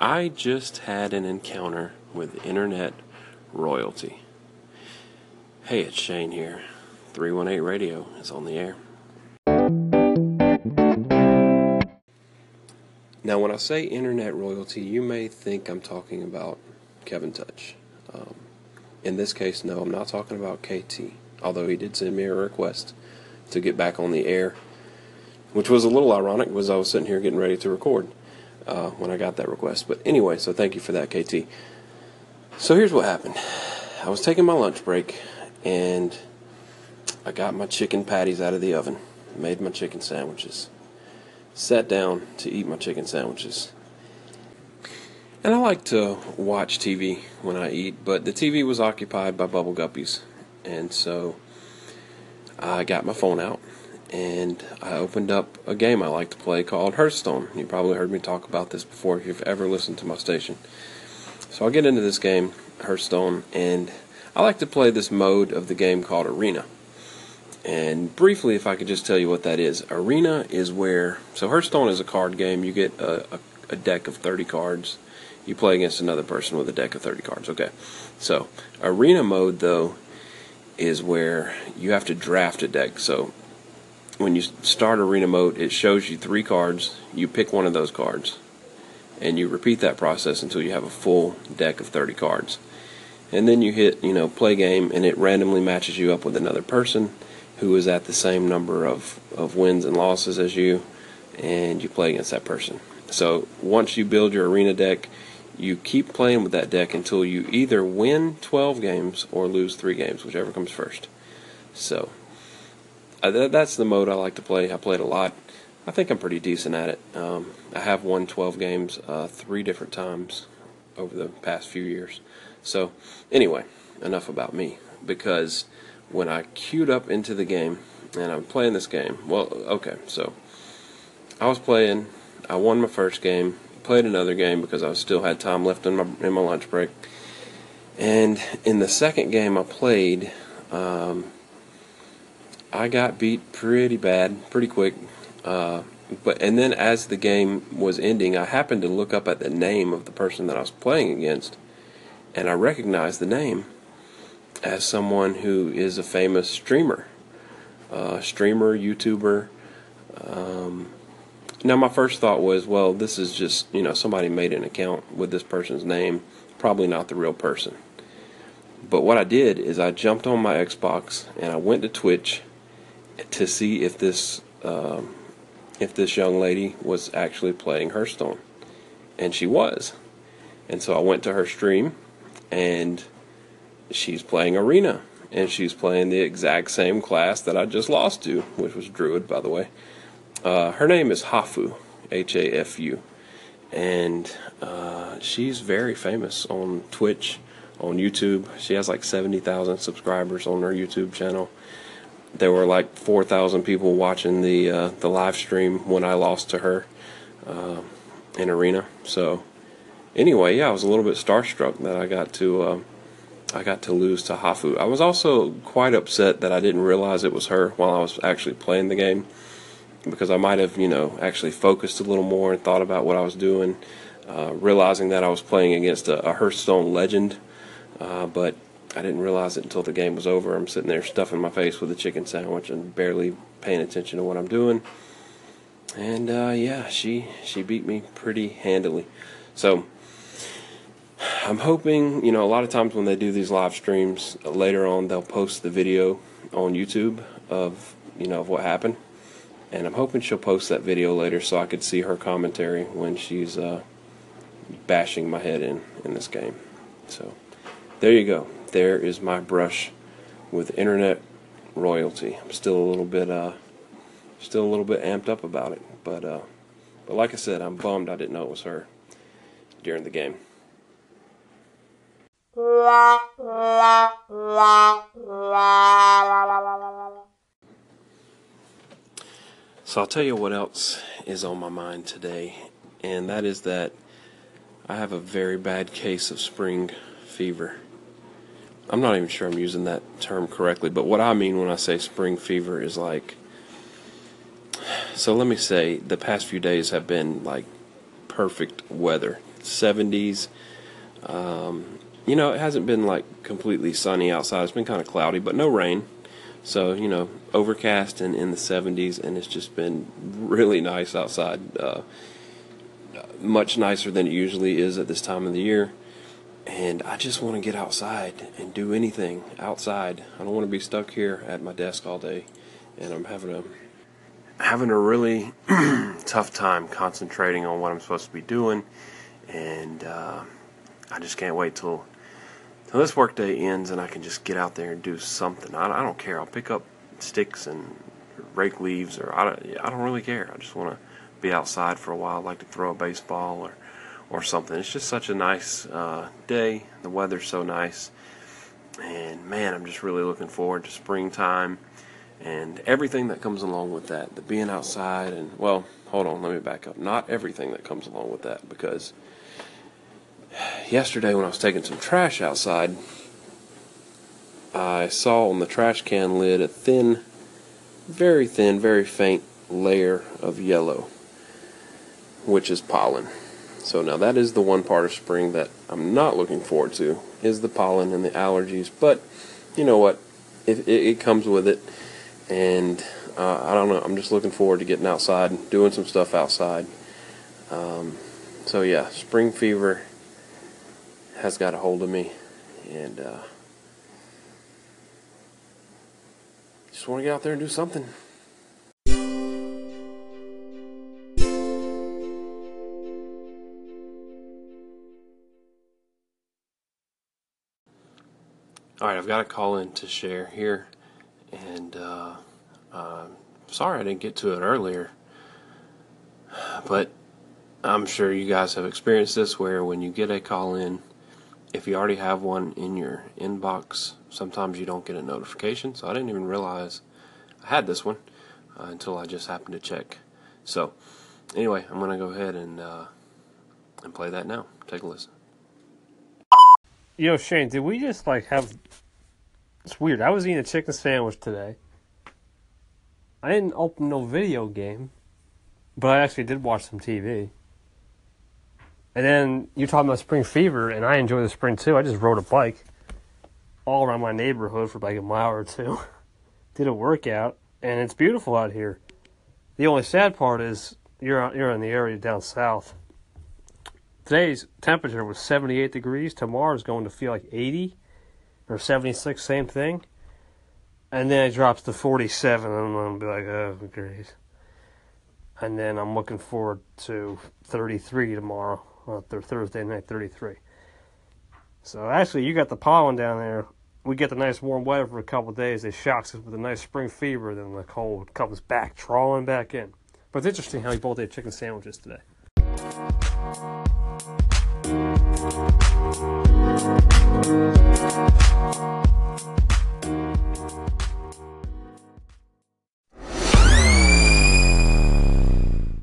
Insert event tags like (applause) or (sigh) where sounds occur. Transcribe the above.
I just had an encounter with internet royalty. Hey, it's Shane here. 318 Radio is on the air. Now, when I say internet royalty, you may think I'm talking about Kevin Touch. Um, in this case, no, I'm not talking about KT, although he did send me a request to get back on the air, which was a little ironic because I was sitting here getting ready to record uh, when I got that request. But anyway, so thank you for that, KT. So here's what happened I was taking my lunch break and I got my chicken patties out of the oven, made my chicken sandwiches, sat down to eat my chicken sandwiches. And I like to watch TV when I eat, but the TV was occupied by bubble guppies. And so I got my phone out and I opened up a game I like to play called Hearthstone. You probably heard me talk about this before if you've ever listened to my station. So I'll get into this game, Hearthstone, and I like to play this mode of the game called Arena. And briefly, if I could just tell you what that is Arena is where, so Hearthstone is a card game. You get a, a, a deck of 30 cards. You play against another person with a deck of 30 cards. Okay. So, Arena mode, though, is where you have to draft a deck. So when you start arena mode, it shows you three cards. You pick one of those cards, and you repeat that process until you have a full deck of 30 cards. And then you hit, you know, play game, and it randomly matches you up with another person who is at the same number of, of wins and losses as you, and you play against that person. So once you build your arena deck, you keep playing with that deck until you either win 12 games or lose three games, whichever comes first. So uh, th- that's the mode I like to play. I played a lot. I think I'm pretty decent at it. Um, I have won 12 games uh, three different times over the past few years. So, anyway, enough about me. Because when I queued up into the game, and I'm playing this game, well, okay, so I was playing, I won my first game, played another game because I still had time left in my, in my lunch break. And in the second game I played, um, I got beat pretty bad, pretty quick. Uh, but and then as the game was ending, I happened to look up at the name of the person that I was playing against, and I recognized the name as someone who is a famous streamer, uh, streamer, YouTuber. Um, now my first thought was, well, this is just you know somebody made an account with this person's name, probably not the real person. But what I did is I jumped on my Xbox and I went to Twitch to see if this um, if this young lady was actually playing Hearthstone, and she was. And so I went to her stream, and she's playing Arena, and she's playing the exact same class that I just lost to, which was Druid, by the way. Uh, her name is Hafu, H A F U, and uh, she's very famous on Twitch, on YouTube. She has like 70,000 subscribers on her YouTube channel there were like 4,000 people watching the uh, the live stream when I lost to her uh, in arena. So anyway, yeah, I was a little bit starstruck that I got to uh, I got to lose to Hafu. I was also quite upset that I didn't realize it was her while I was actually playing the game because I might have you know actually focused a little more and thought about what I was doing, uh, realizing that I was playing against a, a Hearthstone legend. Uh, but I didn't realize it until the game was over. I'm sitting there stuffing my face with a chicken sandwich and barely paying attention to what I'm doing. And uh, yeah, she she beat me pretty handily. So I'm hoping, you know, a lot of times when they do these live streams, later on they'll post the video on YouTube of you know of what happened. And I'm hoping she'll post that video later so I could see her commentary when she's uh, bashing my head in in this game. So there you go there is my brush with internet royalty. I'm still a little bit uh, still a little bit amped up about it, but uh, but like I said, I'm bummed I didn't know it was her during the game. So I'll tell you what else is on my mind today, and that is that I have a very bad case of spring fever. I'm not even sure I'm using that term correctly, but what I mean when I say spring fever is like. So let me say the past few days have been like perfect weather. 70s. Um, you know, it hasn't been like completely sunny outside. It's been kind of cloudy, but no rain. So, you know, overcast and in the 70s, and it's just been really nice outside. Uh, much nicer than it usually is at this time of the year. And I just want to get outside and do anything outside. I don't want to be stuck here at my desk all day. And I'm having a having a really (clears throat) tough time concentrating on what I'm supposed to be doing. And uh, I just can't wait till till this workday ends and I can just get out there and do something. I, I don't care. I'll pick up sticks and rake leaves, or I don't, I don't really care. I just want to be outside for a while. I like to throw a baseball or or something. It's just such a nice uh, day. The weather's so nice, and man, I'm just really looking forward to springtime and everything that comes along with that. The being outside and well, hold on, let me back up. Not everything that comes along with that because yesterday when I was taking some trash outside, I saw on the trash can lid a thin, very thin, very faint layer of yellow, which is pollen. So now that is the one part of spring that I'm not looking forward to is the pollen and the allergies. But you know what? It, it, it comes with it, and uh, I don't know. I'm just looking forward to getting outside doing some stuff outside. Um, so yeah, spring fever has got a hold of me, and uh, just want to get out there and do something. Got a call in to share here, and uh, uh, sorry I didn't get to it earlier, but I'm sure you guys have experienced this where when you get a call in if you already have one in your inbox, sometimes you don't get a notification. So I didn't even realize I had this one uh, until I just happened to check. So anyway, I'm gonna go ahead and uh, and play that now. Take a listen. Yo, Shane, did we just like have? It's weird. I was eating a chicken sandwich today. I didn't open no video game, but I actually did watch some TV. And then you're talking about spring fever, and I enjoy the spring too. I just rode a bike all around my neighborhood for like a mile or two. (laughs) Did a workout, and it's beautiful out here. The only sad part is you're you're in the area down south. Today's temperature was 78 degrees. Tomorrow's going to feel like 80 or 76, same thing. And then it drops to 47, and I'm gonna be like, oh, great. And then I'm looking forward to 33 tomorrow well, Thursday night 33. So actually, you got the pollen down there. We get the nice warm weather for a couple days. It shocks us with a nice spring fever. Then the cold comes back, trawling back in. But it's interesting how we both ate chicken sandwiches today. Thank you.